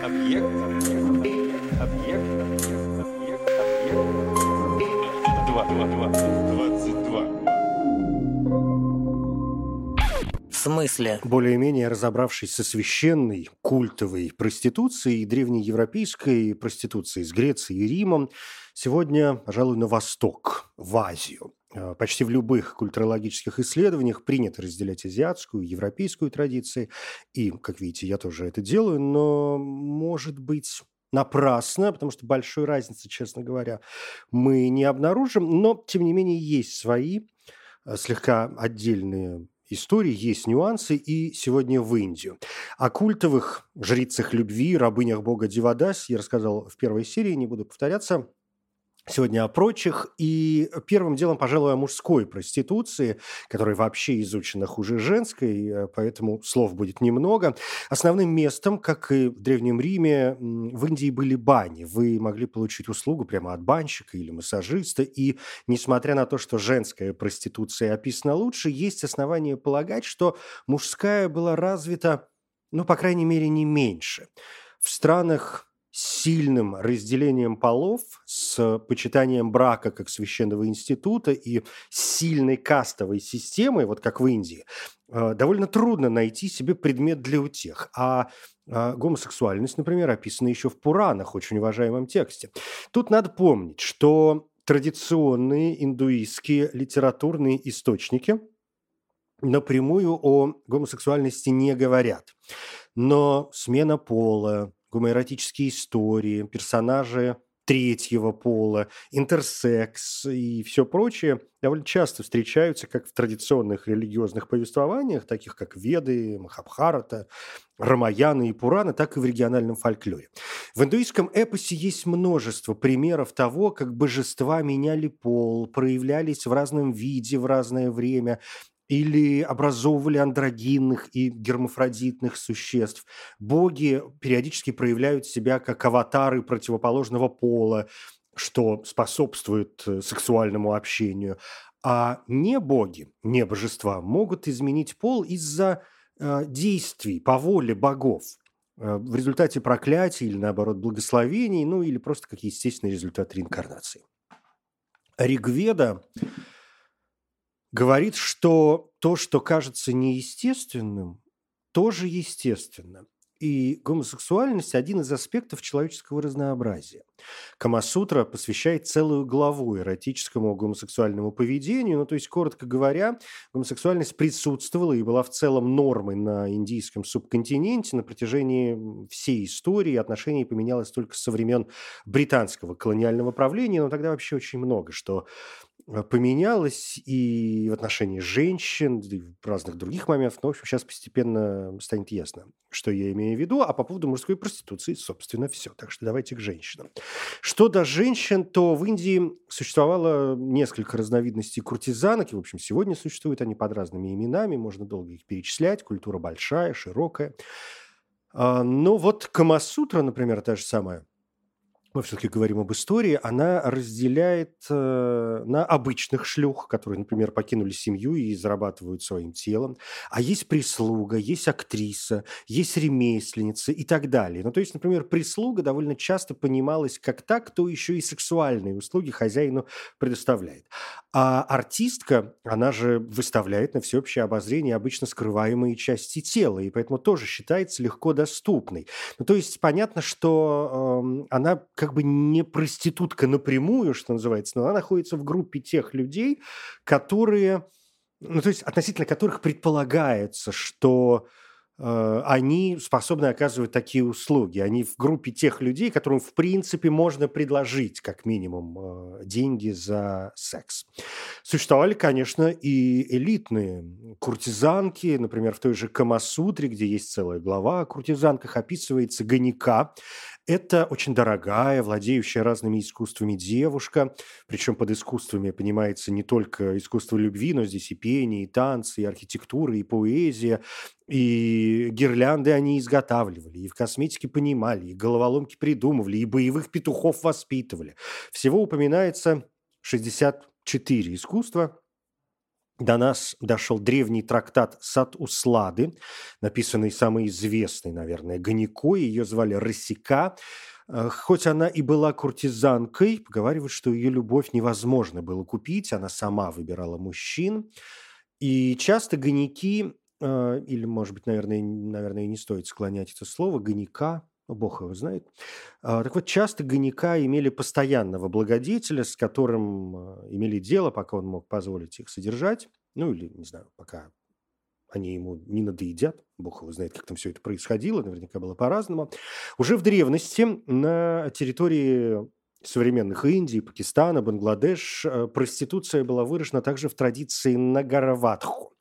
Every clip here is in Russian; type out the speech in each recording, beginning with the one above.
Объект. Объект. Объект. Объект. Объект. Два. Два. Два. Двадцать два. В смысле? Более-менее разобравшись со священной культовой проституцией, древнеевропейской проституцией с Грецией и Римом, сегодня, пожалуй, на восток, в Азию. Э, Почти в любых культурологических исследованиях принято разделять азиатскую европейскую традиции. И, как видите, я тоже это делаю, но, может быть, напрасно, потому что большой разницы, честно говоря, мы не обнаружим. Но, тем не менее, есть свои э, слегка отдельные истории, есть нюансы, и сегодня в Индию. О культовых жрицах любви, рабынях бога Дивадас я рассказал в первой серии, не буду повторяться. Сегодня о прочих. И первым делом, пожалуй, о мужской проституции, которая вообще изучена хуже женской, э, поэтому слов будет немного. Основным местом, как и в Древнем Риме, в Индии были бани. Вы могли получить услугу прямо от банщика или массажиста. И несмотря на то, что женская проституция описана лучше, есть основания полагать, что мужская была развита, ну, по крайней мере, не меньше. В странах сильным разделением полов, с почитанием брака как священного института и сильной кастовой системой, вот как в Индии, э, довольно трудно найти себе предмет для утех. А а, гомосексуальность, например, описана еще в Пуранах, очень уважаемом тексте. Тут надо помнить, что традиционные индуистские литературные источники напрямую о гомосексуальности не говорят. Но смена пола, гомоэротические истории, персонажи третьего пола, интерсекс и все прочее довольно часто встречаются как в традиционных религиозных повествованиях, таких как Веды, Махабхарата, Рамаяна и Пурана, так и в региональном фольклоре. В индуистском эпосе есть множество примеров того, как божества меняли пол, проявлялись в разном виде в разное время, или образовывали андрогинных и гермафродитных существ. Боги периодически проявляют себя как аватары противоположного пола, что способствует э, сексуальному общению. А не боги, не божества могут изменить пол из-за э, действий по воле богов э, в результате проклятий или, наоборот, благословений, ну или просто как естественный результат реинкарнации. Ригведа говорит, что то, что кажется неестественным, тоже естественно. И гомосексуальность – один из аспектов человеческого разнообразия. Камасутра посвящает целую главу эротическому гомосексуальному поведению. Ну, то есть, коротко говоря, гомосексуальность присутствовала и была в целом нормой на индийском субконтиненте на протяжении всей истории. Отношение поменялось только со времен британского колониального правления, но тогда вообще очень много что поменялось и в отношении женщин, и в разных других моментах. Но, в общем, сейчас постепенно станет ясно, что я имею в виду. А по поводу мужской проституции, собственно, все. Так что давайте к женщинам. Что до женщин, то в Индии существовало несколько разновидностей куртизанок. И, в общем, сегодня существуют они под разными именами. Можно долго их перечислять. Культура большая, широкая. А, но вот Камасутра, например, та же самая – мы все-таки говорим об истории, она разделяет э, на обычных шлюх, которые, например, покинули семью и зарабатывают своим телом, а есть прислуга, есть актриса, есть ремесленница и так далее. Ну, то есть, например, прислуга довольно часто понималась как та, кто еще и сексуальные услуги хозяину предоставляет. А артистка, она же выставляет на всеобщее обозрение обычно скрываемые части тела, и поэтому тоже считается легко доступной. Ну, то есть понятно, что э, она как бы не проститутка напрямую, что называется, но она находится в группе тех людей, которые, ну, то есть относительно которых предполагается, что э, они способны оказывать такие услуги. Они в группе тех людей, которым, в принципе, можно предложить, как минимум, э, деньги за секс. Существовали, конечно, и элитные куртизанки. Например, в той же Камасутре, где есть целая глава о куртизанках, описывается Ганика. Это очень дорогая, владеющая разными искусствами девушка, причем под искусствами понимается не только искусство любви, но здесь и пение, и танцы, и архитектура, и поэзия, и гирлянды они изготавливали, и в косметике понимали, и головоломки придумывали, и боевых петухов воспитывали. Всего упоминается 64 искусства, до нас дошел древний трактат «Сад Услады», написанный самой известной, наверное, Ганикой. Ее звали Росика. Э, хоть она и была куртизанкой, поговаривают, что ее любовь невозможно было купить, она сама выбирала мужчин. И часто гоники, э, или, может быть, наверное, наверное, не стоит склонять это слово, гоника, бог его знает. А, так вот, часто гоника имели постоянного благодетеля, с которым э, имели дело, пока он мог позволить их содержать. Ну, или, не знаю, пока они ему не надоедят. Бог его знает, как там все это происходило. Наверняка было по-разному. Уже в древности на территории современных Индии, Пакистана, Бангладеш э, проституция была выражена также в традиции Нагараватху.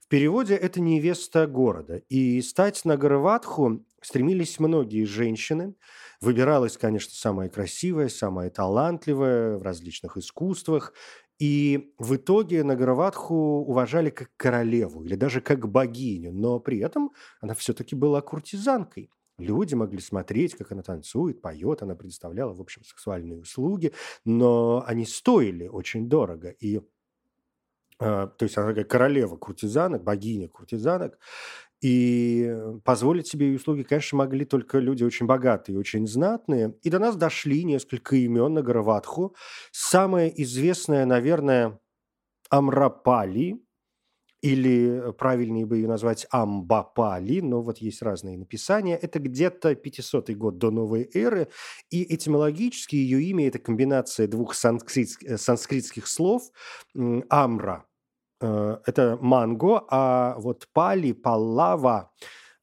В переводе это невеста города. И стать Нагараватху стремились многие женщины. Выбиралась, конечно, самая красивая, самая талантливая в различных искусствах. И в итоге Нагараватху уважали как королеву или даже как богиню, но при этом она все-таки была куртизанкой. Люди могли смотреть, как она танцует, поет, она предоставляла, в общем, сексуальные услуги, но они стоили очень дорого. И а, то есть она такая королева куртизанок, богиня куртизанок, и позволить себе ее услуги, конечно, могли только люди очень богатые, очень знатные. И до нас дошли несколько имен на Гараватху. Самое известное, наверное, Амрапали, или правильнее бы ее назвать Амбапали, но вот есть разные написания. Это где-то 500 год до новой эры, и этимологически ее имя – это комбинация двух санскрит, санскритских слов «амра», Э, это манго, а вот пали, паллава –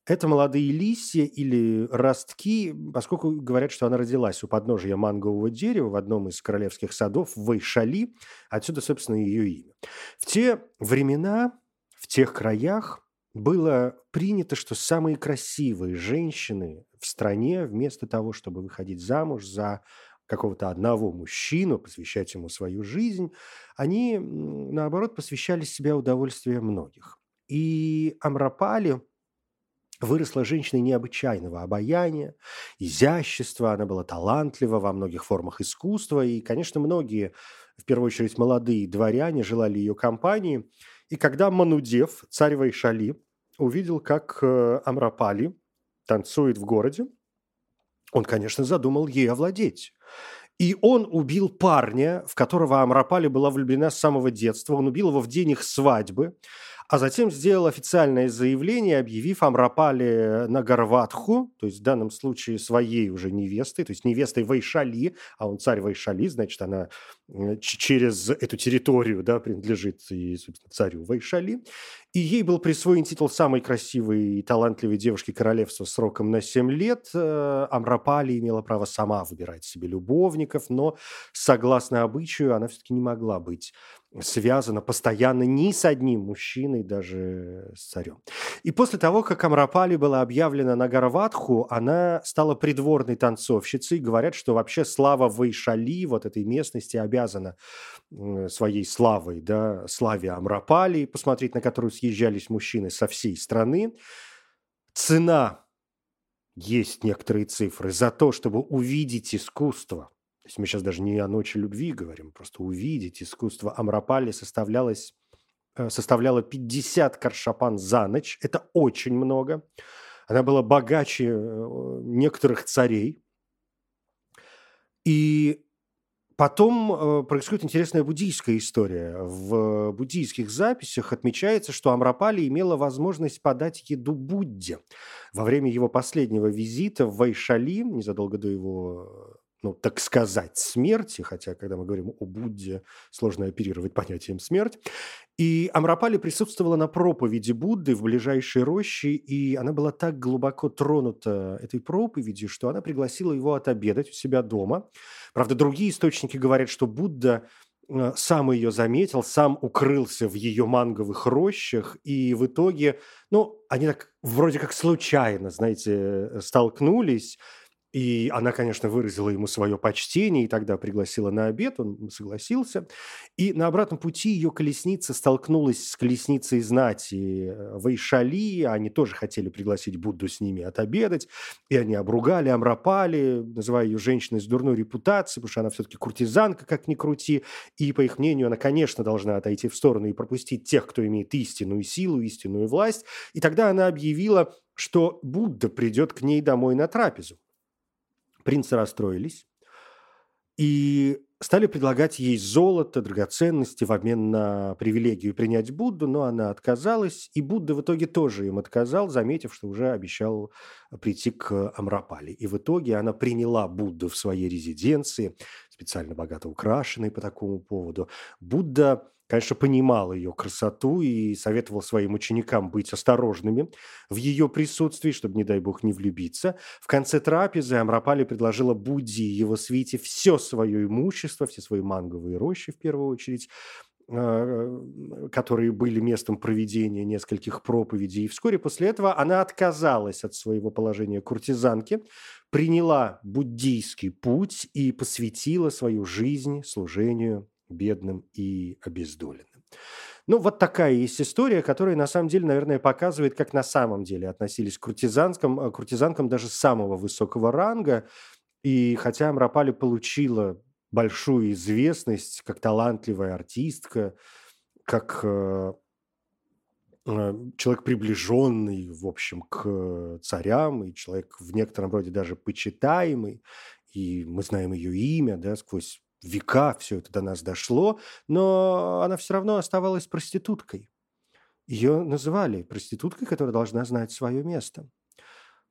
это молодые листья или ростки, поскольку говорят, что она родилась у подножия мангового дерева в одном из королевских садов в Вайшали. Отсюда, собственно, ее имя. В те времена, в тех краях было принято, что самые красивые женщины в стране, вместо того, чтобы выходить замуж за какого-то одного мужчину, посвящать ему свою жизнь, они, наоборот, посвящали себя удовольствию многих. И Амрапали выросла женщиной необычайного обаяния, изящества, она была талантлива во многих формах искусства, и, конечно, многие, в первую очередь молодые дворяне, желали ее компании. И когда Манудев, царь Вайшали, увидел, как э, Амрапали танцует в городе, он, конечно, задумал ей овладеть. И он убил парня, в которого Амрапали была влюблена с самого детства. Он убил его в день их свадьбы а затем сделал официальное заявление, объявив Амрапали на Гарватху, то есть в данном случае своей уже невестой, то есть невестой Вайшали, а он царь Вайшали, значит, она через эту территорию да, принадлежит и, собственно, царю Вайшали. И ей был присвоен титул самой красивой и талантливой девушки королевства сроком на 7 лет. Э, Амрапали имела право сама выбирать себе любовников, но, согласно обычаю, она все-таки не могла быть связана постоянно ни с одним мужчиной, даже с царем. И после того, как Амрапали была объявлена на Гарватху, она стала придворной танцовщицей. Говорят, что вообще слава Вайшали, вот этой местности, обязана своей славой, да, славе Амрапали, посмотреть на которую съезжались мужчины со всей страны. Цена, есть некоторые цифры, за то, чтобы увидеть искусство – есть мы сейчас даже не о ночи любви говорим, просто увидеть искусство Амрапали составлялось, э, составляло 50 каршапан за ночь. Это очень много. Она была богаче э, некоторых царей. И Потом э, происходит интересная буддийская история. В буддийских записях отмечается, что Амрапали имела возможность подать еду Будде. Во время его последнего визита в Вайшали, незадолго до его ну, так сказать, смерти, хотя, когда мы говорим о Будде, сложно оперировать понятием смерть. И Амрапали присутствовала на проповеди Будды в ближайшей роще, и она была так глубоко тронута этой проповедью, что она пригласила его отобедать у себя дома. Правда, другие источники говорят, что Будда э, сам ее заметил, сам укрылся в ее манговых рощах, и в итоге, ну, они так вроде как случайно, знаете, столкнулись, И она, конечно, выразила ему свое почтение и тогда пригласила на обед, он согласился. И на обратном пути ее колесница столкнулась с колесницей знати э, Вайшали, они тоже хотели пригласить Будду с ними отобедать, и они обругали, амрапали, называя ее женщиной с дурной репутацией, потому что она все-таки куртизанка, как ни крути, и, по их мнению, она, конечно, должна отойти в сторону и пропустить тех, кто имеет истинную силу, истинную власть. И тогда она объявила, что Будда придет к ней домой на трапезу. Принцы расстроились и стали предлагать ей золото, драгоценности в обмен на привилегию принять Будду, но она отказалась, и Будда в итоге тоже им отказал, заметив, что уже обещал прийти к Амрапали. И в итоге она приняла Будду в своей резиденции, специально богато украшенной по такому поводу. Будда конечно, понимал ее красоту и советовал своим ученикам быть осторожными в ее присутствии, чтобы, не дай бог, не влюбиться. В конце трапезы Амрапали предложила Будде и его свите все свое имущество, все свои манговые рощи, в первую очередь, а, которые были местом проведения нескольких проповедей. И вскоре после этого она отказалась от своего положения куртизанки, приняла буддийский путь и посвятила свою жизнь служению бедным и обездоленным. Ну, вот такая есть история, которая на самом деле, наверное, показывает, как на самом деле относились к куртизанкам, э, куртизанкам даже самого высокого ранга. И хотя Амрапали получила большую известность как талантливая артистка, как э, э, человек приближенный, в общем, к царям, и человек в некотором роде даже почитаемый, и мы знаем ее имя, да, сквозь века все это до нас дошло, но она все равно оставалась проституткой. Ее называли проституткой, которая должна знать свое место.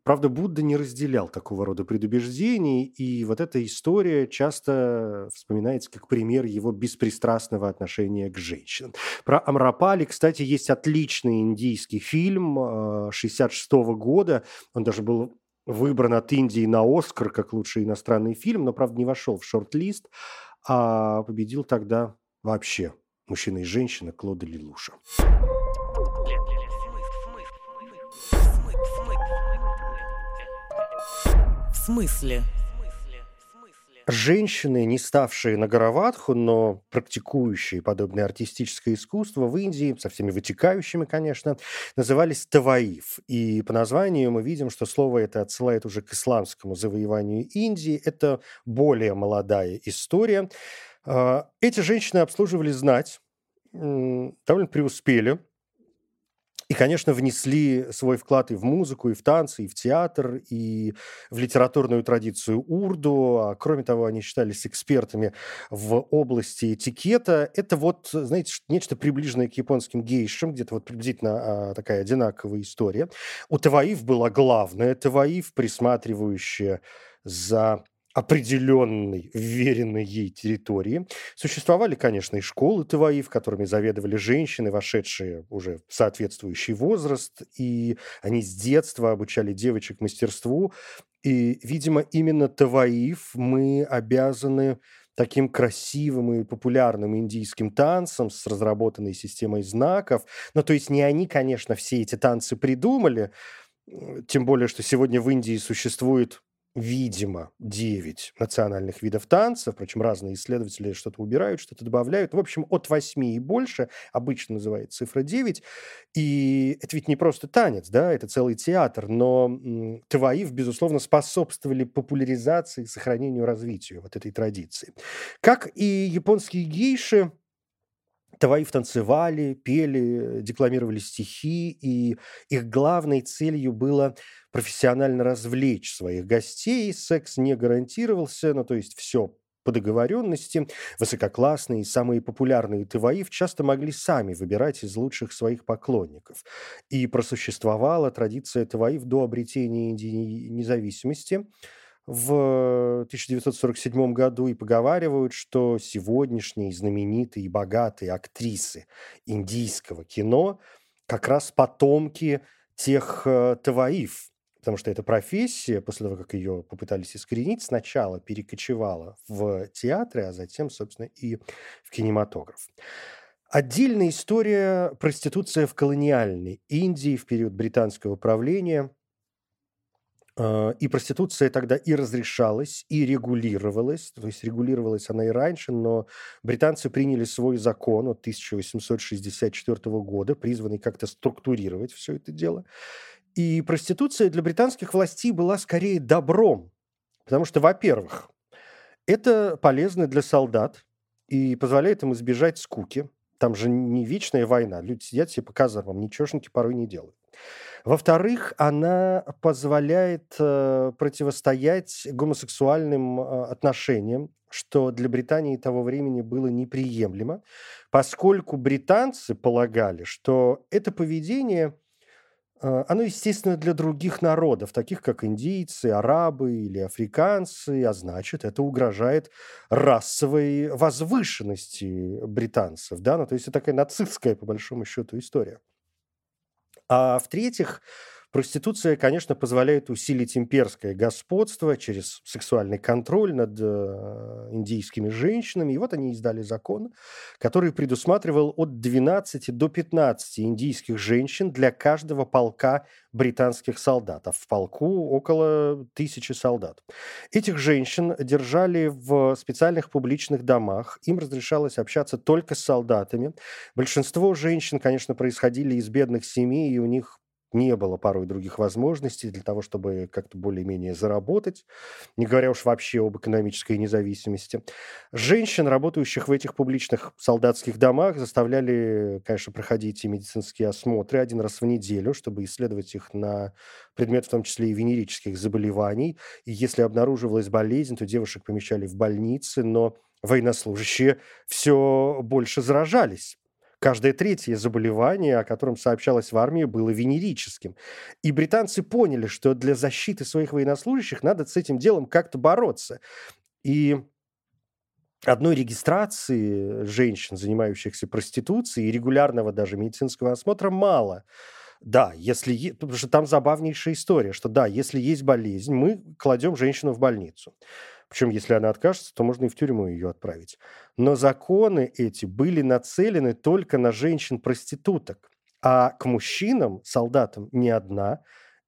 Правда, Будда не разделял такого рода предубеждений, и вот эта история часто вспоминается как пример его беспристрастного отношения к женщинам. Про Амрапали, кстати, есть отличный индийский фильм 66 э, года. Он даже был выбран от Индии на Оскар как лучший иностранный фильм, но, правда, не вошел в шорт-лист, а победил тогда вообще мужчина и женщина Клода Лилуша. В смысле? Женщины, не ставшие на Гороватху, но практикующие подобное артистическое искусство в Индии, со всеми вытекающими, конечно, назывались таваиф. И по названию мы видим, что слово это отсылает уже к исламскому завоеванию Индии. Это более молодая история. А, эти женщины обслуживали знать, довольно преуспели и, конечно, внесли свой вклад и в музыку, и в танцы, и в театр, и в литературную традицию урду. А кроме того, они считались экспертами в области этикета. Это вот, знаете, нечто приближенное к японским гейшам, где-то вот приблизительно а, такая одинаковая история. У Таваив была главная Таваив, присматривающая за определенной, вверенной ей территории. Существовали, конечно, и школы ТВАИ, которыми заведовали женщины, вошедшие уже в соответствующий возраст, и они с детства обучали девочек мастерству. И, видимо, именно ТВАИФ мы обязаны таким красивым и популярным индийским танцем с разработанной системой знаков. Но то есть не они, конечно, все эти танцы придумали, тем более, что сегодня в Индии существует видимо, 9 национальных видов танцев, впрочем, разные исследователи что-то убирают, что-то добавляют. В общем, от 8 и больше обычно называется цифра 9. И это ведь не просто танец, да, это целый театр, но Таваив, безусловно, способствовали популяризации, сохранению, развитию вот этой традиции. Как и японские гейши, Таваиф танцевали, пели, декламировали стихи, и их главной целью было профессионально развлечь своих гостей. Секс не гарантировался, ну то есть все по договоренности. Высококлассные и самые популярные Таваиф часто могли сами выбирать из лучших своих поклонников. И просуществовала традиция Таваиф до обретения Индии независимости – в 1947 году и поговаривают, что сегодняшние знаменитые и богатые актрисы индийского кино как раз потомки тех э, таваиф, потому что эта профессия, после того, как ее попытались искоренить, сначала перекочевала в театры, а затем, собственно, и в кинематограф. Отдельная история – проституция в колониальной Индии в период британского правления – Э, и проституция тогда и разрешалась, и регулировалась. То есть регулировалась она и раньше, но британцы приняли свой закон от 1864 года, призванный как-то структурировать все это дело. И проституция для британских властей была скорее добром. Потому что, во-первых, это полезно для солдат и позволяет им избежать скуки. Там же не вечная война. Люди сидят себе по казармам, ничегошники порой не делают. Во-вторых, она позволяет э, противостоять гомосексуальным э, отношениям, что для Британии того времени было неприемлемо, поскольку британцы полагали, что это поведение э, оно естественно для других народов, таких как индийцы, арабы или африканцы, а значит, это угрожает расовой возвышенности британцев. Да? Ну, то есть это такая нацистская, по большому счету, история. А в-третьих, проституция, конечно, позволяет усилить имперское господство через сексуальный контроль над э, индийскими женщинами. И вот они издали закон, который предусматривал от 12 до 15 индийских женщин для каждого полка британских солдат, а в полку около тысячи солдат. Этих женщин держали в специальных публичных домах, им разрешалось общаться только с солдатами. Большинство женщин, конечно, происходили из бедных семей, и у них не было порой других возможностей для того, чтобы как-то более-менее заработать, не говоря уж вообще об экономической независимости. Женщин, работающих в этих публичных солдатских домах, заставляли, конечно, проходить и медицинские осмотры один раз в неделю, чтобы исследовать их на предмет в том числе и венерических заболеваний. И если обнаруживалась болезнь, то девушек помещали в больницы, но военнослужащие все больше заражались Каждое третье заболевание, о котором сообщалось в армии, было венерическим. И британцы поняли, что для защиты своих военнослужащих надо с этим делом как-то бороться. И одной регистрации женщин, занимающихся проституцией, и регулярного даже медицинского осмотра мало. Да, если... Потому что там забавнейшая история, что да, если есть болезнь, мы кладем женщину в больницу. Причем, если она откажется, то можно и в тюрьму ее отправить. Но законы эти были нацелены только на женщин-проституток. А к мужчинам, солдатам, ни одна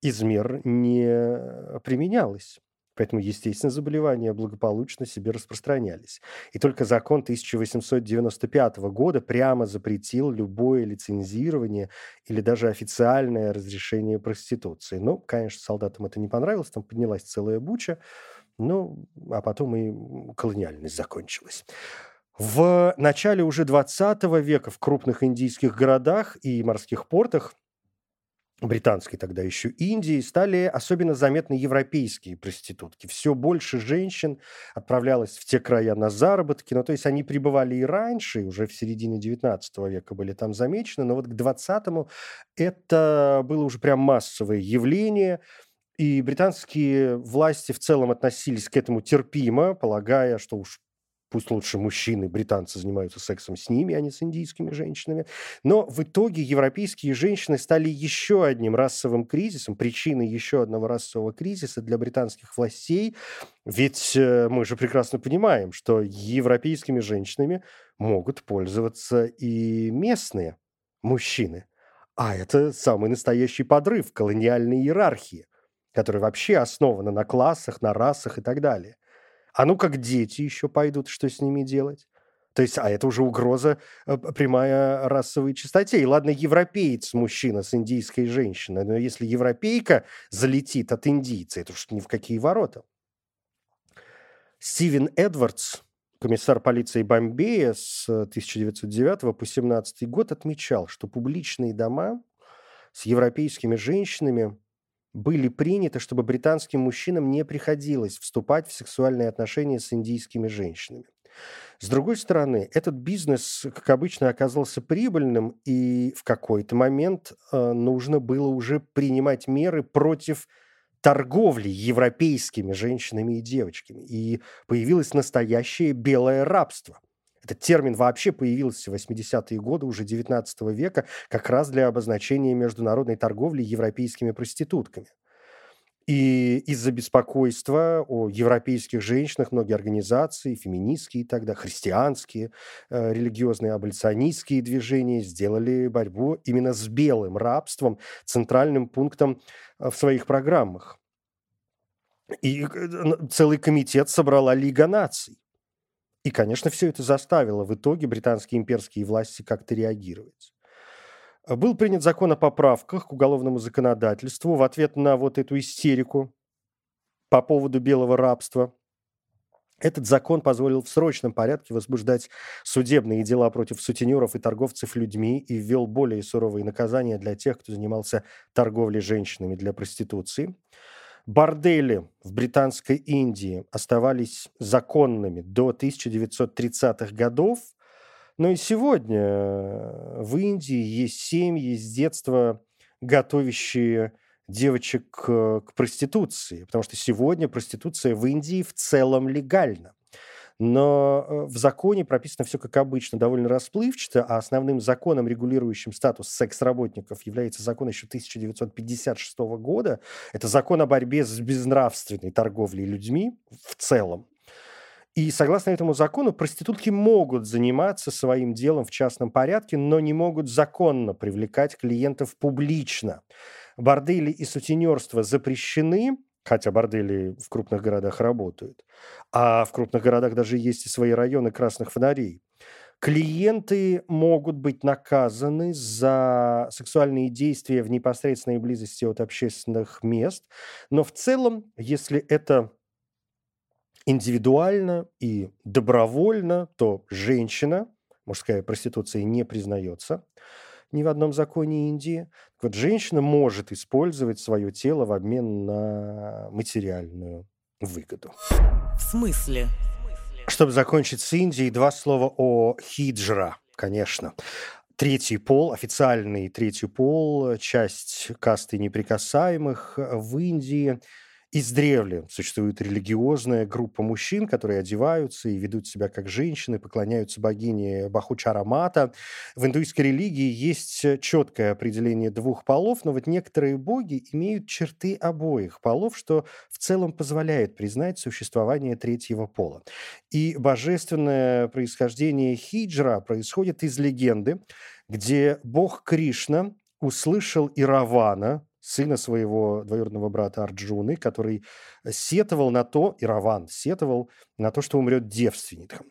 из мер не применялась. Поэтому, естественно, заболевания благополучно себе распространялись. И только закон 1895 года прямо запретил любое лицензирование или даже официальное разрешение проституции. Ну, конечно, солдатам это не понравилось, там поднялась целая буча. Ну, а потом и колониальность закончилась. В начале уже 20 века в крупных индийских городах и морских портах британской тогда еще Индии, стали особенно заметны европейские проститутки. Все больше женщин отправлялось в те края на заработки, ну, то есть они пребывали и раньше, уже в середине 19 века были там замечены, но вот к 20-му это было уже прям массовое явление – и британские власти в целом относились к этому терпимо, полагая, что уж пусть лучше мужчины, британцы занимаются сексом с ними, а не с индийскими женщинами. Но в итоге европейские женщины стали еще одним расовым кризисом, причиной еще одного расового кризиса для британских властей. Ведь э, мы же прекрасно понимаем, что европейскими женщинами могут пользоваться и местные мужчины. А это самый настоящий подрыв колониальной иерархии которая вообще основана на классах, на расах и так далее. А ну как дети еще пойдут, что с ними делать? То есть, а это уже угроза э, прямая расовой чистоте. И ладно, европеец мужчина с индийской женщиной, но если европейка залетит от индийца, это уж ни в какие ворота. Стивен Эдвардс, комиссар полиции Бомбея с 1909 по 17 год, отмечал, что публичные дома с европейскими женщинами были приняты, чтобы британским мужчинам не приходилось вступать в сексуальные отношения с индийскими женщинами. С другой стороны, этот бизнес, как обычно, оказался прибыльным, и в какой-то момент э, нужно было уже принимать меры против торговли европейскими женщинами и девочками. И появилось настоящее белое рабство – этот термин вообще появился в 80-е годы уже 19 века как раз для обозначения международной торговли европейскими проститутками. И из-за беспокойства о европейских женщинах многие организации, феминистские тогда, христианские, э, религиозные аболиционистские движения сделали борьбу именно с белым рабством центральным пунктом э, в своих программах. И э, целый комитет собрала Лига наций. И, конечно, все это заставило в итоге британские имперские власти как-то реагировать. Был принят закон о поправках к уголовному законодательству в ответ на вот эту истерику по поводу белого рабства. Этот закон позволил в срочном порядке возбуждать судебные дела против сутенеров и торговцев людьми и ввел более суровые наказания для тех, кто занимался торговлей женщинами для проституции. Бордели в британской Индии оставались законными до 1930-х годов, но и сегодня в Индии есть семьи с детства, готовящие девочек к, к проституции, потому что сегодня проституция в Индии в целом легальна. Но э, в законе прописано все как обычно, довольно расплывчато, а основным законом, регулирующим статус секс-работников, является закон еще 1956 года. Это закон о борьбе с безнравственной торговлей людьми в целом. И согласно этому закону проститутки могут заниматься своим делом в частном порядке, но не могут законно привлекать клиентов публично. Бордели и сутенерство запрещены, хотя бордели в крупных городах работают, а в крупных городах даже есть и свои районы красных фонарей. Клиенты могут быть наказаны за сексуальные действия в непосредственной близости от общественных мест, но в целом, если это индивидуально и добровольно, то женщина, мужская проституция не признается ни в одном законе Индии. Так вот, женщина может использовать свое тело в обмен на материальную выгоду. В смысле? Чтобы закончить с Индией, два слова о хиджра, конечно. Третий пол, официальный третий пол, часть касты неприкасаемых в Индии – Издревле существует религиозная группа мужчин, которые одеваются и ведут себя как женщины, поклоняются богине Бахучарамата. В индуистской религии есть четкое определение двух полов, но вот некоторые боги имеют черты обоих полов, что в целом позволяет признать существование третьего пола. И божественное происхождение хиджра происходит из легенды, где бог Кришна услышал Иравана, сына своего двоюродного брата Арджуны, который сетовал на то, Ираван сетовал на то, что умрет девственником.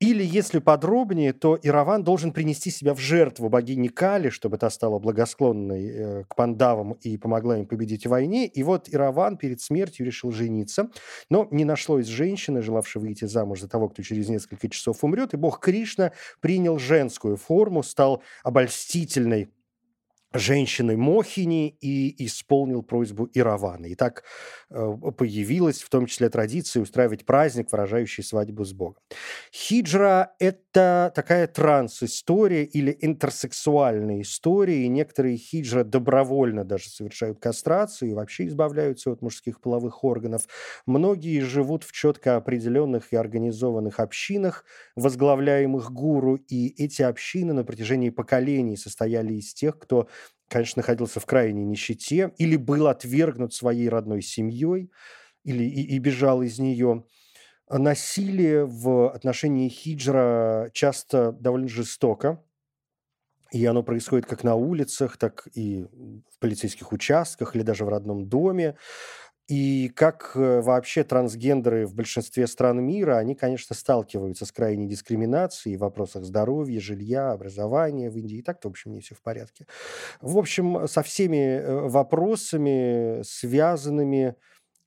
Или, если подробнее, то Ираван должен принести себя в жертву богине Кали, чтобы та стала благосклонной э, к пандавам и помогла им победить в войне. И вот Ираван перед смертью решил жениться, но не нашлось женщины, желавшей выйти замуж за того, кто через несколько часов умрет, и бог Кришна принял женскую форму, стал обольстительной женщины Мохини и исполнил просьбу Иравана. И так э, появилась в том числе традиция устраивать праздник, выражающий свадьбу с Богом. Хиджра – это такая транс-история или интерсексуальная история, и некоторые хиджра добровольно даже совершают кастрацию и вообще избавляются от мужских половых органов. Многие живут в четко определенных и организованных общинах, возглавляемых гуру, и эти общины на протяжении поколений состояли из тех, кто конечно, находился в крайней нищете или был отвергнут своей родной семьей или и, и бежал из нее. Насилие в отношении хиджра часто довольно жестоко, и оно происходит как на улицах, так и в полицейских участках или даже в родном доме. И как э, вообще трансгендеры в большинстве стран мира, они, конечно, сталкиваются с крайней дискриминацией в вопросах здоровья, жилья, образования в Индии. И так-то, в общем, не все в порядке. В общем, со всеми э, вопросами, связанными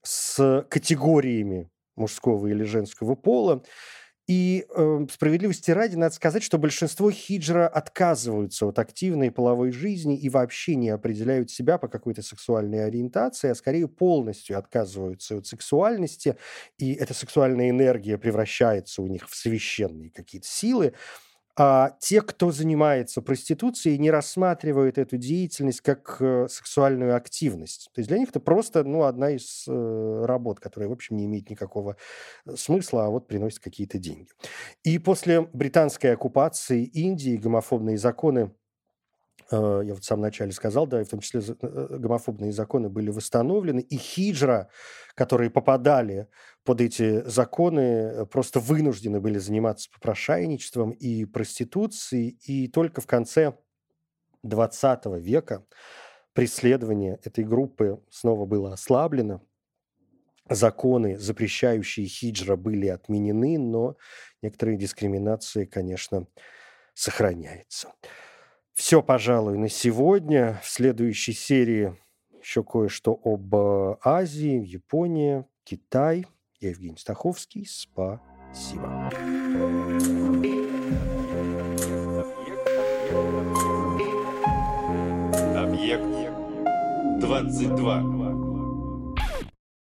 с категориями мужского или женского пола, и э, справедливости ради надо сказать, что большинство хиджра отказываются от активной половой жизни и вообще не определяют себя по какой-то сексуальной ориентации, а скорее полностью отказываются от сексуальности, и эта сексуальная энергия превращается у них в священные какие-то силы а те, кто занимается проституцией, не рассматривают эту деятельность как э, сексуальную активность. То есть для них это просто ну, одна из э, работ, которая, в общем, не имеет никакого э, смысла, а вот приносит какие-то деньги. И после британской оккупации Индии гомофобные законы я вот в самом начале сказал, да, и в том числе э, гомофобные законы были восстановлены, и хиджра, которые попадали под эти законы, э, просто вынуждены были заниматься попрошайничеством и проституцией, и только в конце 20 века преследование этой группы снова было ослаблено, законы, запрещающие хиджра, были отменены, но некоторые дискриминации, конечно, сохраняются. Все, пожалуй, на сегодня. В следующей серии еще кое-что об э, Азии, Японии, Китай. Я Евгений Стаховский. Спасибо. Объект 22.